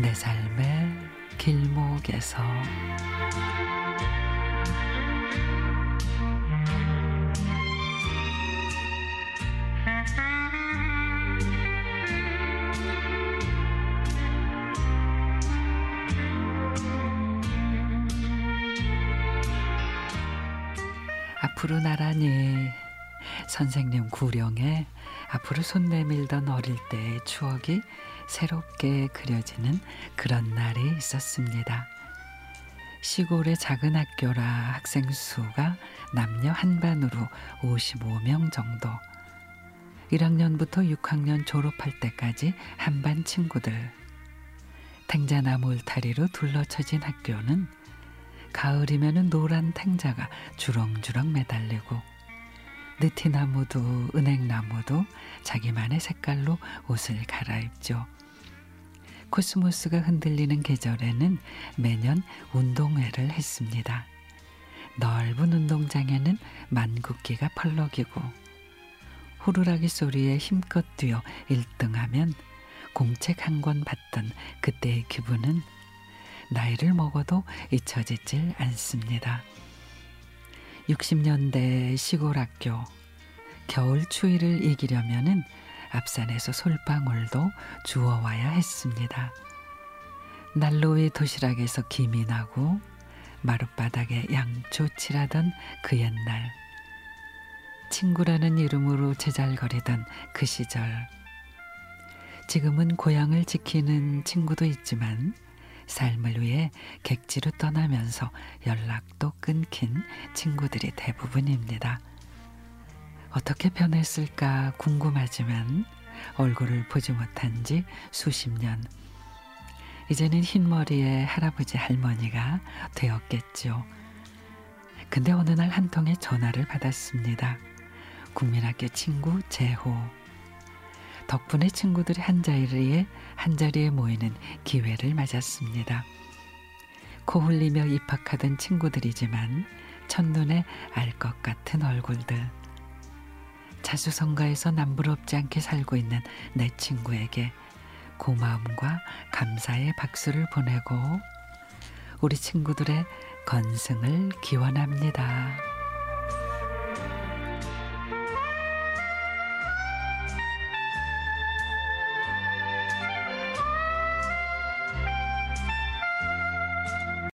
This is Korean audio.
내 삶의 길목에서. 앞으로 나란히 선생님 구령에 앞으로 손 내밀던 어릴 때의 추억이 새롭게 그려지는 그런 날이 있었습니다. 시골의 작은 학교라 학생 수가 남녀 한반으로 55명 정도. 1학년부터 6학년 졸업할 때까지 한반 친구들. 탱자나무 울타리로 둘러쳐진 학교는 가을이면 노란 탱자가 주렁주렁 매달리고 느티나무도 은행나무도 자기만의 색깔로 옷을 갈아입죠. 코스모스가 흔들리는 계절에는 매년 운동회를 했습니다. 넓은 운동장에는 만국기가 펄럭이고 호루라기 소리에 힘껏 뛰어 1등하면 공책 한 권 받던 그때의 기분은 나이를 먹어도 잊혀지질 않습니다. 60년대 시골 학교 겨울 추위를 이기려면은 앞산에서 솔방울도 주워와야 했습니다. 난로 위 도시락에서 김이 나고 마룻바닥에 양초 칠하던 그 옛날 친구라는 이름으로 제잘거리던 그 시절 지금은 고향을 지키는 친구도 있지만 삶을 위해 객지로 떠나면서 연락도 끊긴 친구들이 대부분입니다. 어떻게 변했을까 궁금하지만 얼굴을 보지 못한 지 수십 년. 이제는 흰머리의 할아버지 할머니가 되었겠죠. 근데 어느 날 한 통의 전화를 받았습니다. 국민학교 친구 재호. 덕분에 친구들이 한 자리에 한 자리에 모이는 기회를 맞았습니다. 코 흘리며 입학하던 친구들이지만 첫눈에 알 것 같은 얼굴들. 자수성가에서 남부럽지 않게 살고 있는 내 친구에게 고마움과 감사의 박수를 보내고 우리 친구들의 건승을 기원합니다.